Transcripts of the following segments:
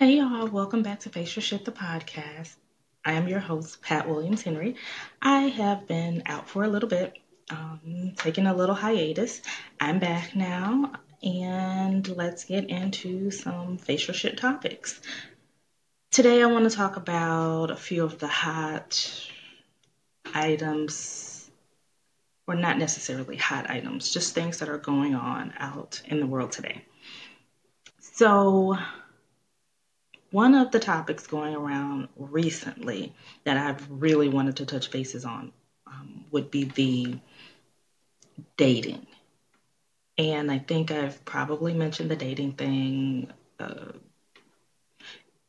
Hey y'all, welcome back to Face Your Shit, the podcast. I am your host, Pat Williams Henry. I have been out for a little bit, um, taking a little hiatus. I'm back now, and let's get into some Face Your Shit topics. Today, I want to talk about a few of the hot items, or not necessarily hot items, just things that are going on out in the world today. So, one of the topics going around recently that I've really wanted to touch bases on um, would be the dating. And I think I've probably mentioned the dating thing uh,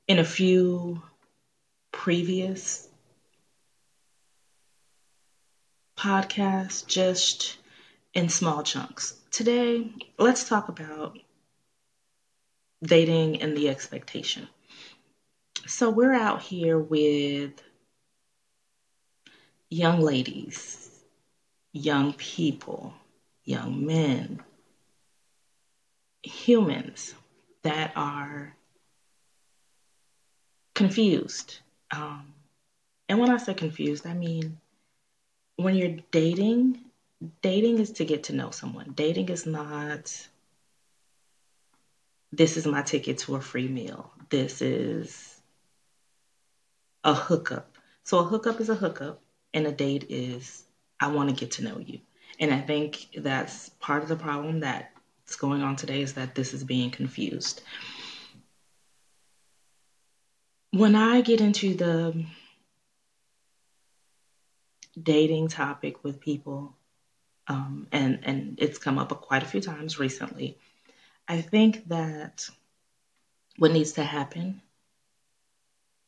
in a few previous podcasts, just in small chunks. Today, let's talk about dating and the expectation. So we're out here with young ladies, young people, young men, humans that are confused. Um, and when I say confused, I mean when you're dating, dating is to get to know someone. Dating is not, this is my ticket to a free meal. This is a hookup. So a hookup is a hookup, and a date is I want to get to know you. And I think that's part of the problem that's going on today is that this is being confused. When I get into the dating topic with people, um, and and it's come up quite a few times recently, I think that what needs to happen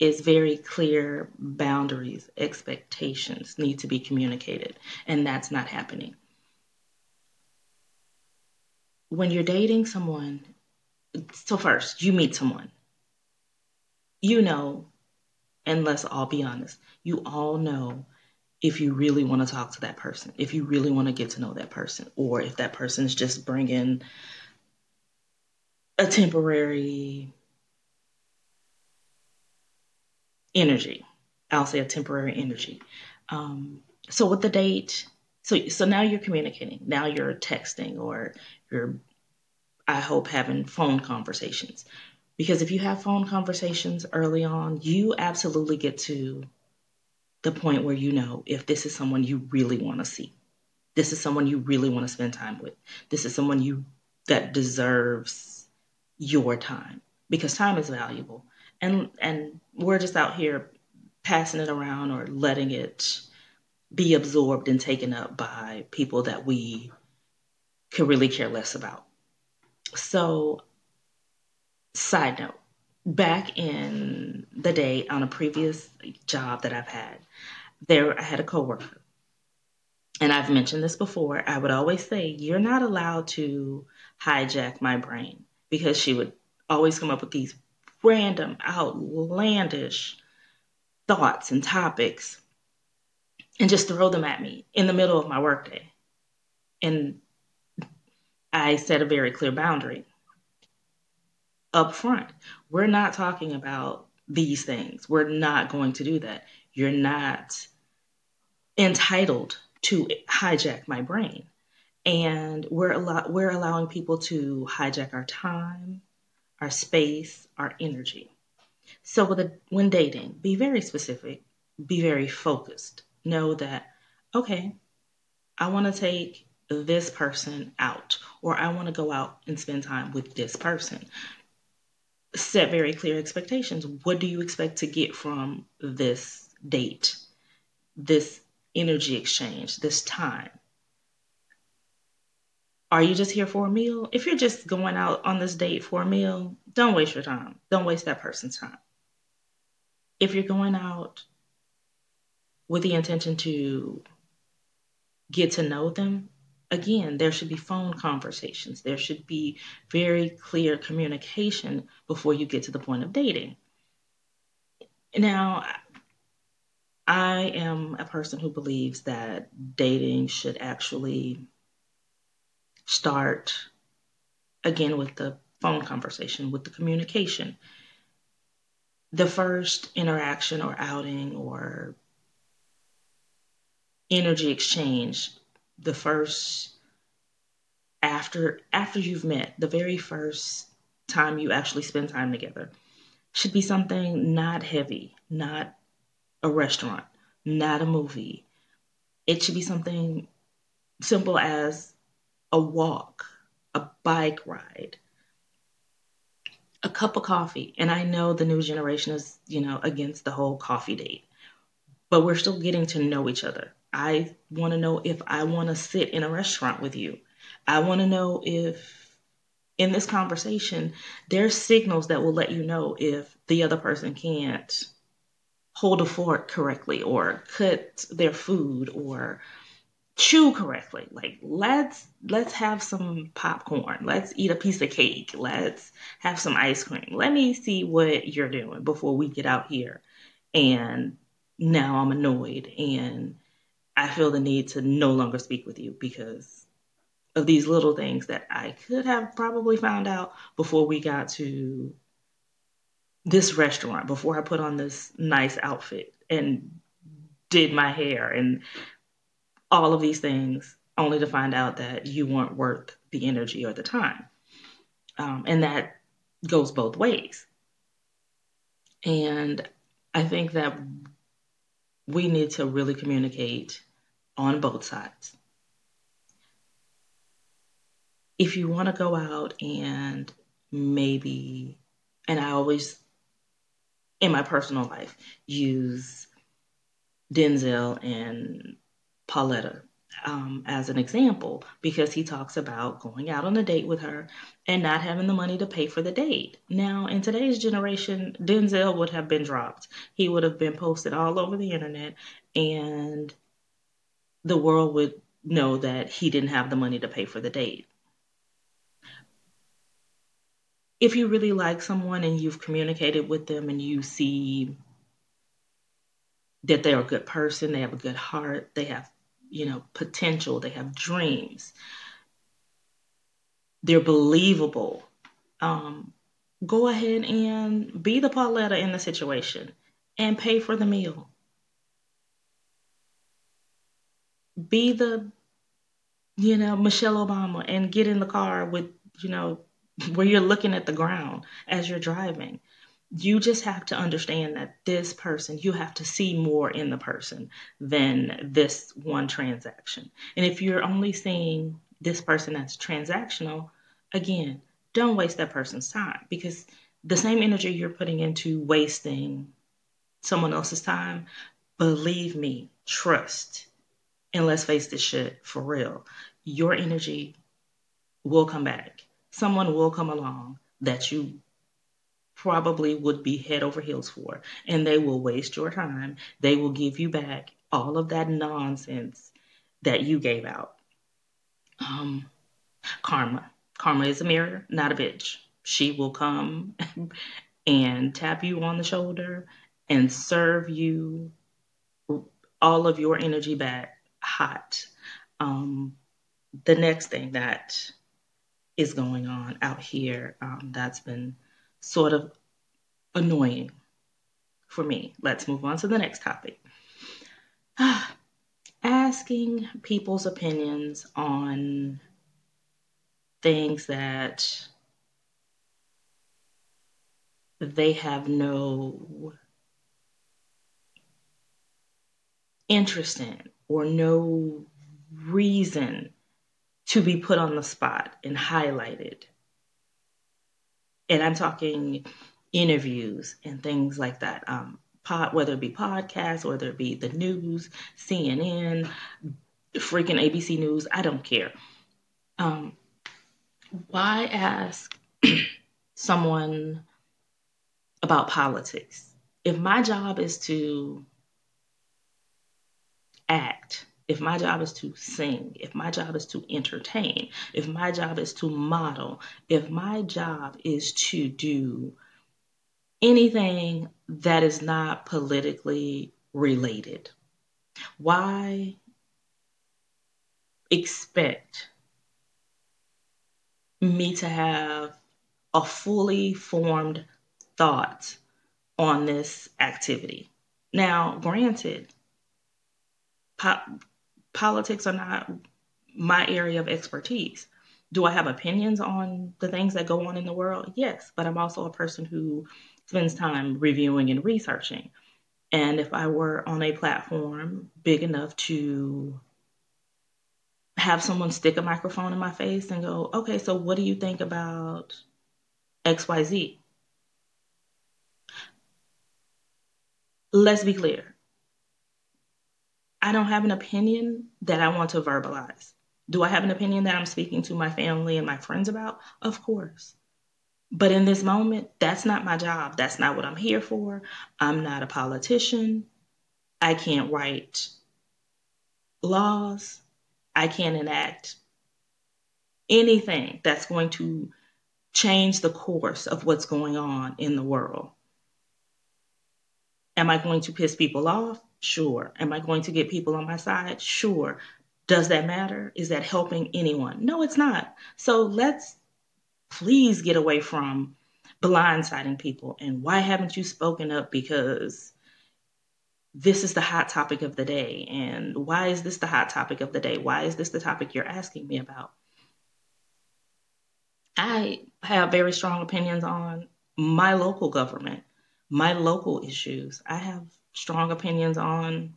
is very clear boundaries, expectations need to be communicated, and that's not happening. When you're dating someone, so first, you meet someone. You know, and let's all be honest, you all know if you really want to talk to that person, if you really want to get to know that person, or if that person's just bringing a temporary energy. I'll say a temporary energy. Um, so with the date, so so now you're communicating. Now you're texting or you're, I hope, having phone conversations. Because if you have phone conversations early on, you absolutely get to the point where you know if this is someone you really want to see. This is someone you really want to spend time with. This is someone you that deserves your time because time is valuable and and we're just out here passing it around or letting it be absorbed and taken up by people that we could really care less about. So, side note, back in the day on a previous job that I've had, there I had a coworker. And I've mentioned this before. I would always say, You're not allowed to hijack my brain because she would always come up with these random, outlandish thoughts and topics and just throw them at me in the middle of my workday. And I set a very clear boundary up front. We're not talking about these things. We're not going to do that. You're not entitled to hijack my brain. And we're, allo- we're allowing people to hijack our time, our space, our energy. So with a, when dating, be very specific, be very focused. Know that, okay, I want to take this person out, or I want to go out and spend time with this person. Set very clear expectations. What do you expect to get from this date, this energy exchange, this time? Are you just here for a meal? If you're just going out on this date for a meal, don't waste your time. Don't waste that person's time. If you're going out with the intention to get to know them, again, there should be phone conversations. There should be very clear communication before you get to the point of dating. Now, I am a person who believes that dating should actually start again with the phone conversation, with the communication. the first interaction or outing or energy exchange, the first after after you've met, the very first time you actually spend time together should be something not heavy, not a restaurant, not a movie. It should be something simple as a walk, a bike ride, a cup of coffee. And I know the new generation is, you know, against the whole coffee date, but we're still getting to know each other. I want to know if I want to sit in a restaurant with you. I want to know if in this conversation, there's signals that will let you know if the other person can't hold a fork correctly or cut their food or chew correctly. Like let's let's have some popcorn. Let's eat a piece of cake. Let's have some ice cream. Let me see what you're doing before we get out here. And now i'm annoyed and i feel the need to no longer speak with you because of these little things that i could have probably found out before we got to this restaurant before i put on this nice outfit and did my hair and all of these things only to find out that you weren't worth the energy or the time. Um, and that goes both ways. And I think that we need to really communicate on both sides. If you want to go out and maybe, and I always, in my personal life, use Denzel and Pauletta um, as an example because he talks about going out on a date with her and not having the money to pay for the date. Now, in today's generation, Denzel would have been dropped. He would have been posted all over the internet, and the world would know that he didn't have the money to pay for the date. If you really like someone and you've communicated with them and you see that they're a good person, they have a good heart, they have you know, potential, they have dreams, they're believable. Um, go ahead and be the Pauletta in the situation and pay for the meal. Be the, you know, Michelle Obama and get in the car with, you know, where you're looking at the ground as you're driving you just have to understand that this person, you have to see more in the person than this one transaction. And if you're only seeing this person that's transactional, again, don't waste that person's time because the same energy you're putting into wasting someone else's time, believe me, trust, and let's face this shit for real, your energy will come back. Someone will come along that you probably would be head over heels for. And they will waste your time. They will give you back all of that nonsense that you gave out. Um, karma. Karma is a mirror, not a bitch. She will come and tap you on the shoulder and serve you all of your energy back hot. Um, the next thing that is going on out here um, that's been sort of annoying for me. Let's move on to the next topic. Asking people's opinions on things that they have no interest in or no reason to be put on the spot and highlighted and I'm talking interviews and things like that. Um, pod, whether it be podcasts, whether it be the news, CNN, freaking ABC News, I don't care. Um, why ask someone about politics? If my job is to act if my job is to sing, if my job is to entertain, if my job is to model, if my job is to do anything that is not politically related, why expect me to have a fully formed thought on this activity. Now, granted, po- politics are not my area of expertise. Do I have opinions on the things that go on in the world? Yes, but I'm also a person who spends time reviewing and researching. And if I were on a platform big enough to have someone stick a microphone in my face and go, okay, so what do you think about XYZ? Let's be clear. I don't have an opinion that I want to verbalize. Do I have an opinion that I'm speaking to my family and my friends about? Of course. But in this moment, that's not my job. That's not what I'm here for. I'm not a politician. I can't write laws. I can't enact anything that's going to change the course of what's going on in the world. Am I going to piss people off? Sure. Am I going to get people on my side? Sure. Does that matter? Is that helping anyone? No, it's not. So let's please get away from blindsiding people. And why haven't you spoken up? Because this is the hot topic of the day. And why is this the hot topic of the day? Why is this the topic you're asking me about? I have very strong opinions on my local government, my local issues. I have strong opinions on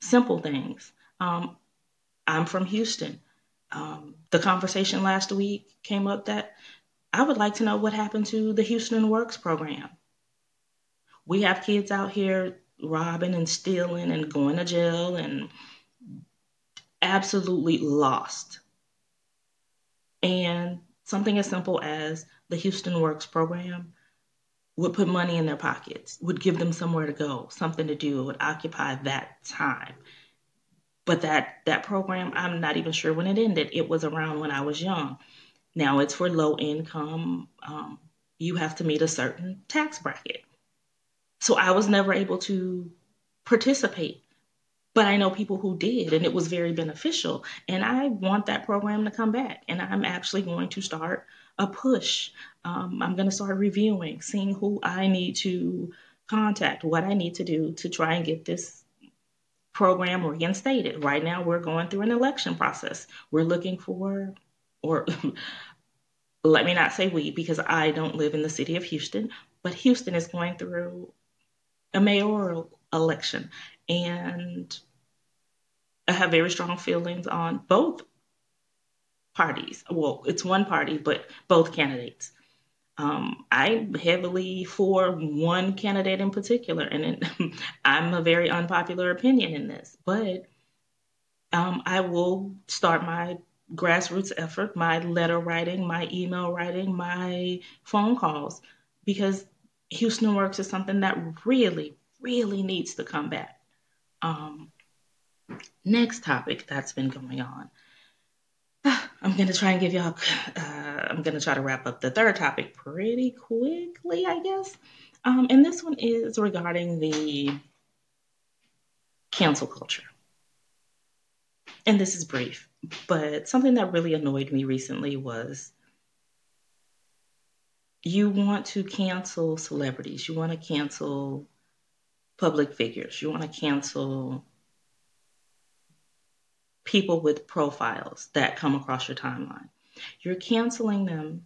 simple things. Um, I'm from Houston. Um, the conversation last week came up that I would like to know what happened to the Houston Works program. We have kids out here robbing and stealing and going to jail and absolutely lost. And something as simple as the Houston Works program would put money in their pockets, would give them somewhere to go, something to do, would occupy that time. But that that program, I'm not even sure when it ended. It was around when I was young. Now it's for low income. Um, you have to meet a certain tax bracket. So I was never able to participate. But I know people who did, and it was very beneficial. And I want that program to come back. And I'm actually going to start a push. Um, I'm going to start reviewing, seeing who I need to contact, what I need to do to try and get this program reinstated. Right now, we're going through an election process. We're looking for, or let me not say we, because I don't live in the city of Houston, but Houston is going through a mayoral election. And I have very strong feelings on both parties. Well, it's one party, but both candidates. Um, I'm heavily for one candidate in particular, and it, I'm a very unpopular opinion in this, but um, I will start my grassroots effort, my letter writing, my email writing, my phone calls, because Houston Works is something that really, really needs to come back. Um, next topic that's been going on. I'm to try and give y'all, uh, I'm to try to wrap up the third topic pretty quickly, I guess. Um, and this one is regarding the cancel culture. And this is brief, but something that really annoyed me recently was you want to cancel celebrities, you want to cancel public figures, you want to cancel people with profiles that come across your timeline. You're canceling them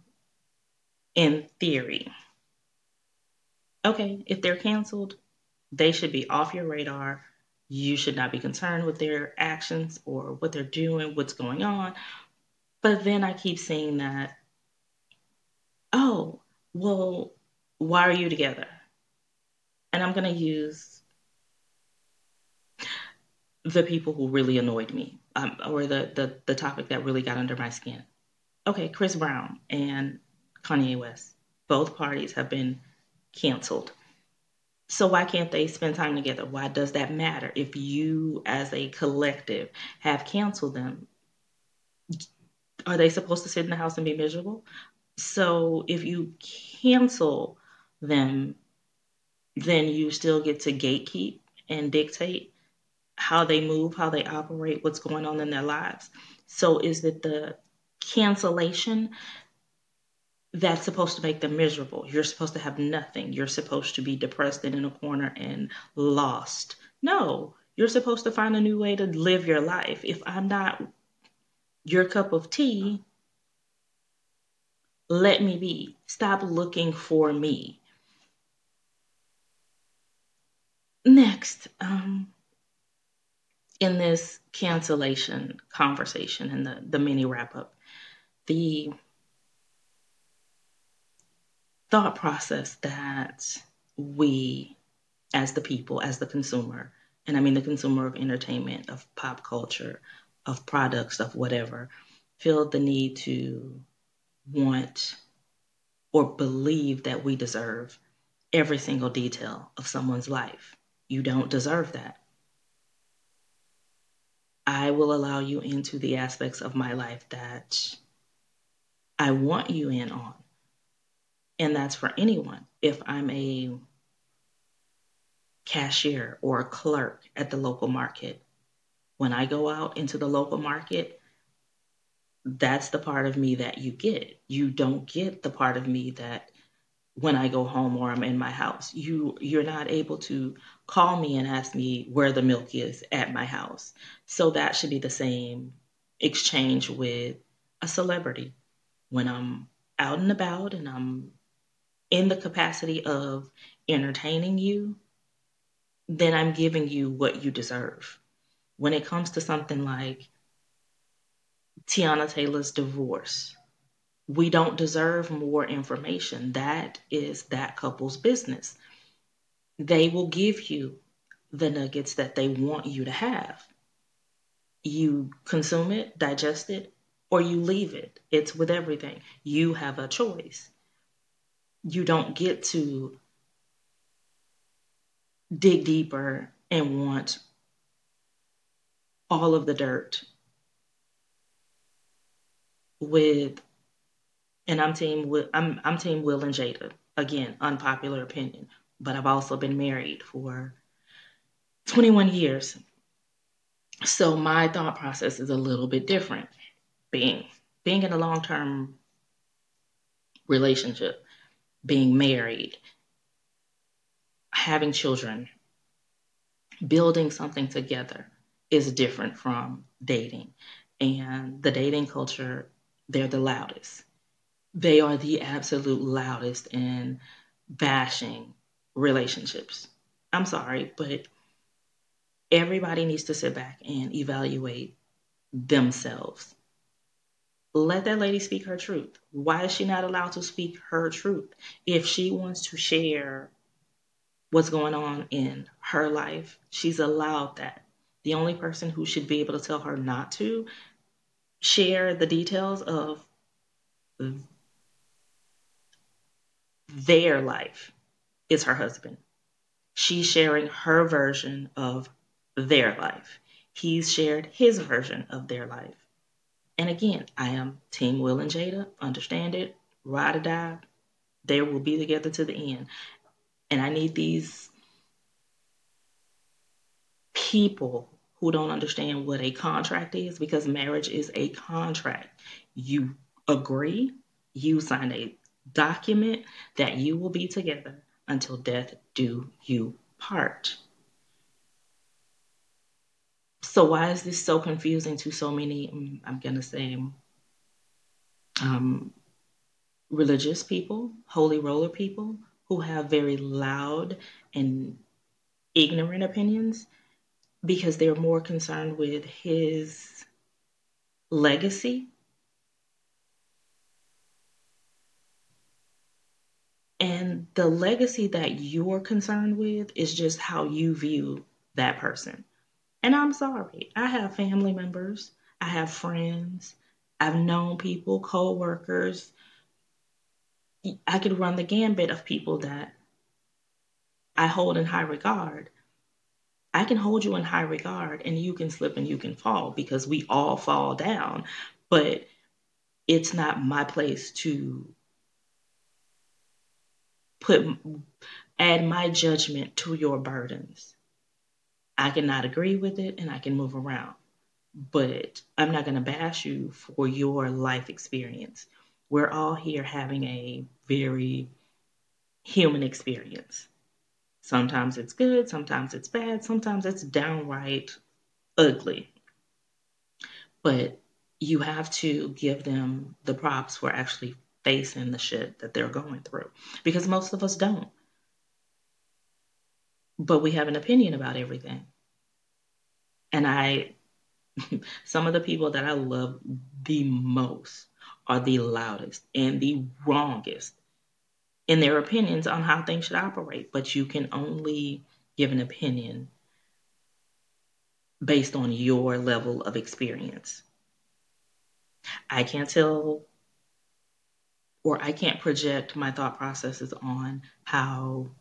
in theory. Okay, if they're canceled, they should be off your radar. You should not be concerned with their actions or what they're doing, what's going on. But then I keep seeing that, oh, well, why are you together? And I'm going to use the people who really annoyed me um, or the, the, the topic that really got under my skin. Okay, Chris Brown and Kanye West, both parties have been canceled. So why can't they spend time together? Why does that matter? If you as a collective have canceled them, are they supposed to sit in the house and be miserable? So if you cancel them, then you still get to gatekeep and dictate how they move, how they operate, what's going on in their lives. So is it the cancellation that's supposed to make them miserable. You're supposed to have nothing. You're supposed to be depressed and in a corner and lost. No, you're supposed to find a new way to live your life. If I'm not your cup of tea, let me be. Stop looking for me. Next, um, in this cancellation conversation and the, the mini wrap up, the thought process that we, as the people, as the consumer, and I mean the consumer of entertainment, of pop culture, of products, of whatever, feel the need to want or believe that we deserve every single detail of someone's life. You don't deserve that. I will allow you into the aspects of my life that I want you in on. And that's for anyone. If I'm a cashier or a clerk at the local market, when I go out into the local market, that's the part of me that you get. You don't get the part of me that when I go home or I'm in my house. You you're not able to call me and ask me where the milk is at my house. So that should be the same exchange with a celebrity. When I'm out and about and I'm in the capacity of entertaining you, then I'm giving you what you deserve. When it comes to something like Teyana Taylor's divorce, we don't deserve more information. That is that couple's business. They will give you the nuggets that they want you to have. You consume it, digest it, or you leave it. It's with everything. You have a choice you don't get to dig deeper and want all of the dirt with and I'm team I'm I'm team Will and Jada. Again, unpopular opinion, but I've also been married for 21 years. So my thought process is a little bit different. Being being in a long-term relationship, being married, having children, building something together is different from dating. And the dating culture, they're the loudest. They are the absolute loudest in bashing relationships. I'm sorry, but everybody needs to sit back and evaluate themselves let that lady speak her truth. Why is she not allowed to speak her truth? If she wants to share what's going on in her life, she's allowed that. The only person who should be able to tell her not to share the details of their life is her husband. She's sharing her version of their life. He's shared his version of their life. And again, I am Team Will and Jada. Understand it, ride or die. They will be together to the end. And I need these people who don't understand what a contract is because marriage is a contract. You agree, you sign a document that you will be together until death do you part. So why is this so confusing to so many? Mm, I'm gonna say um, religious people, holy roller people who have very loud and ignorant opinions because they're more concerned with his legacy and the legacy that you're concerned with is just how you view that person and I'm sorry. I have family members, I have friends, I've known people, co-workers. I could run the gambit of people that I hold in high regard. I can hold you in high regard and you can slip and you can fall because we all fall down. But it's not my place to put add my judgment to your burdens. I cannot agree with it and I can move around. But I'm not going to bash you for your life experience. we're all here having a very human experience. Sometimes it's good, sometimes it's bad, sometimes it's downright ugly. But you have to give them the props for actually facing the shit that they're going through because most of us don't. But we have an opinion about everything. And I, some of the people that I love the most are the loudest and the wrongest in their opinions on how things should operate. But you can only give an opinion based on your level of experience. I can't tell or I can't project my thought processes on how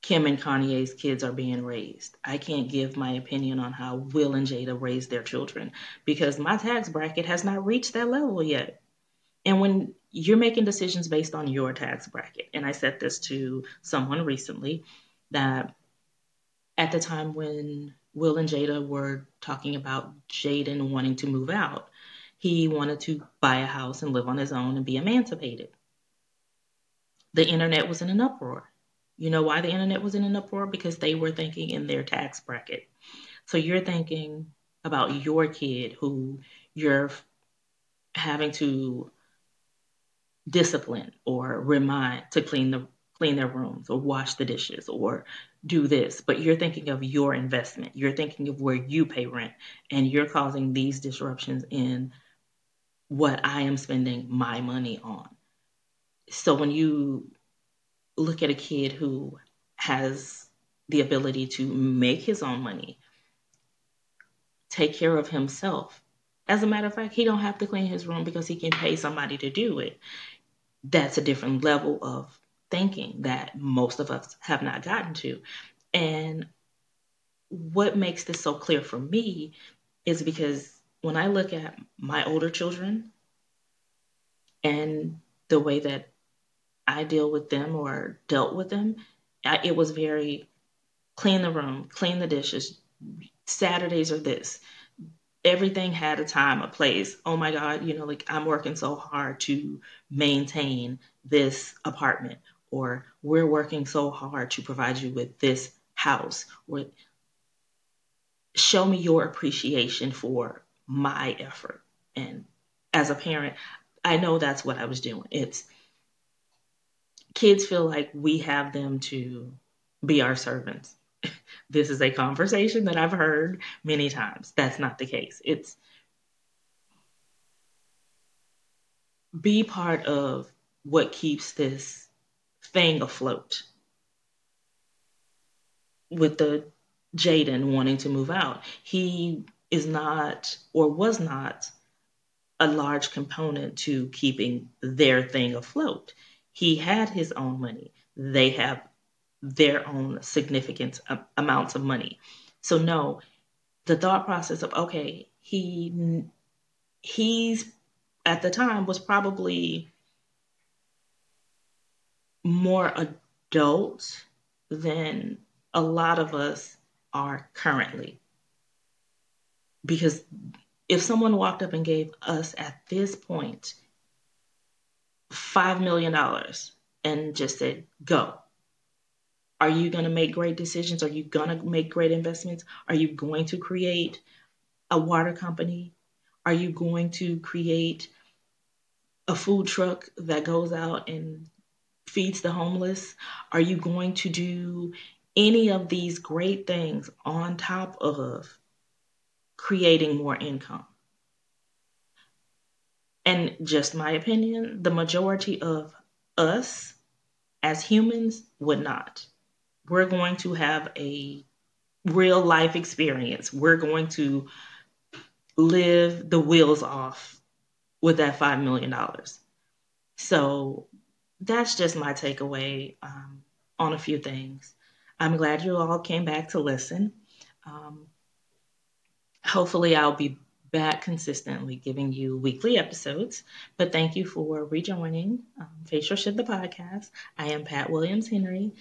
Kim and Kanye's kids are being raised. I can't give my opinion on how Will and Jada raise their children because my tax bracket has not reached that level yet. And when you're making decisions based on your tax bracket, and I said this to someone recently that at the time when Will and Jada were talking about Jaden wanting to move out, he wanted to buy a house and live on his own and be emancipated. The internet was in an uproar. You know why the internet was in an uproar? Because they were thinking in their tax bracket. So you're thinking about your kid who you're having to discipline or remind to clean the clean their rooms or wash the dishes or do this, but you're thinking of your investment. You're thinking of where you pay rent and you're causing these disruptions in what I am spending my money on. So when you look at a kid who has the ability to make his own money, take care of himself. As a matter of fact, he don't have to clean his room because he can pay somebody to do it. That's a different level of thinking that most of us have not gotten to. And what makes this so clear for me is because when I look at my older children and the way that I deal with them or dealt with them, it was very clean the room, clean the dishes. Saturdays are this. Everything had a time, a place. Oh my God, you know, like I'm working so hard to maintain this apartment, or we're working so hard to provide you with this house, or show me your appreciation for my effort. And as a parent, I know that's what I was doing. It's kids feel like we have them to be our servants. this is a conversation that I've heard many times. That's not the case. It's be part of what keeps this thing afloat. With the Jaden wanting to move out, he is not or was not a large component to keeping their thing afloat. He had his own money. They have their own significant amounts of money. So no, the thought process of okay, he he's at the time was probably more adult than a lot of us are currently because if someone walked up and gave us at this point $5 million and just said, go, are you going to make great decisions? Are you going to make great investments? Are you going to create a water company? Are you going to create a food truck that goes out and feeds the homeless? Are you going to do any of these great things on top of creating more income. And just my opinion, the majority of us as humans would not. We're going to have a real life experience. We're going to live the wheels off with that $5 million. So that's just my takeaway um, on a few things. I'm glad you all came back to listen. Um, hopefully I'll be back consistently giving you weekly episodes. But thank you for rejoining um, Face Your Shit the podcast. I am Pat Williams Henry,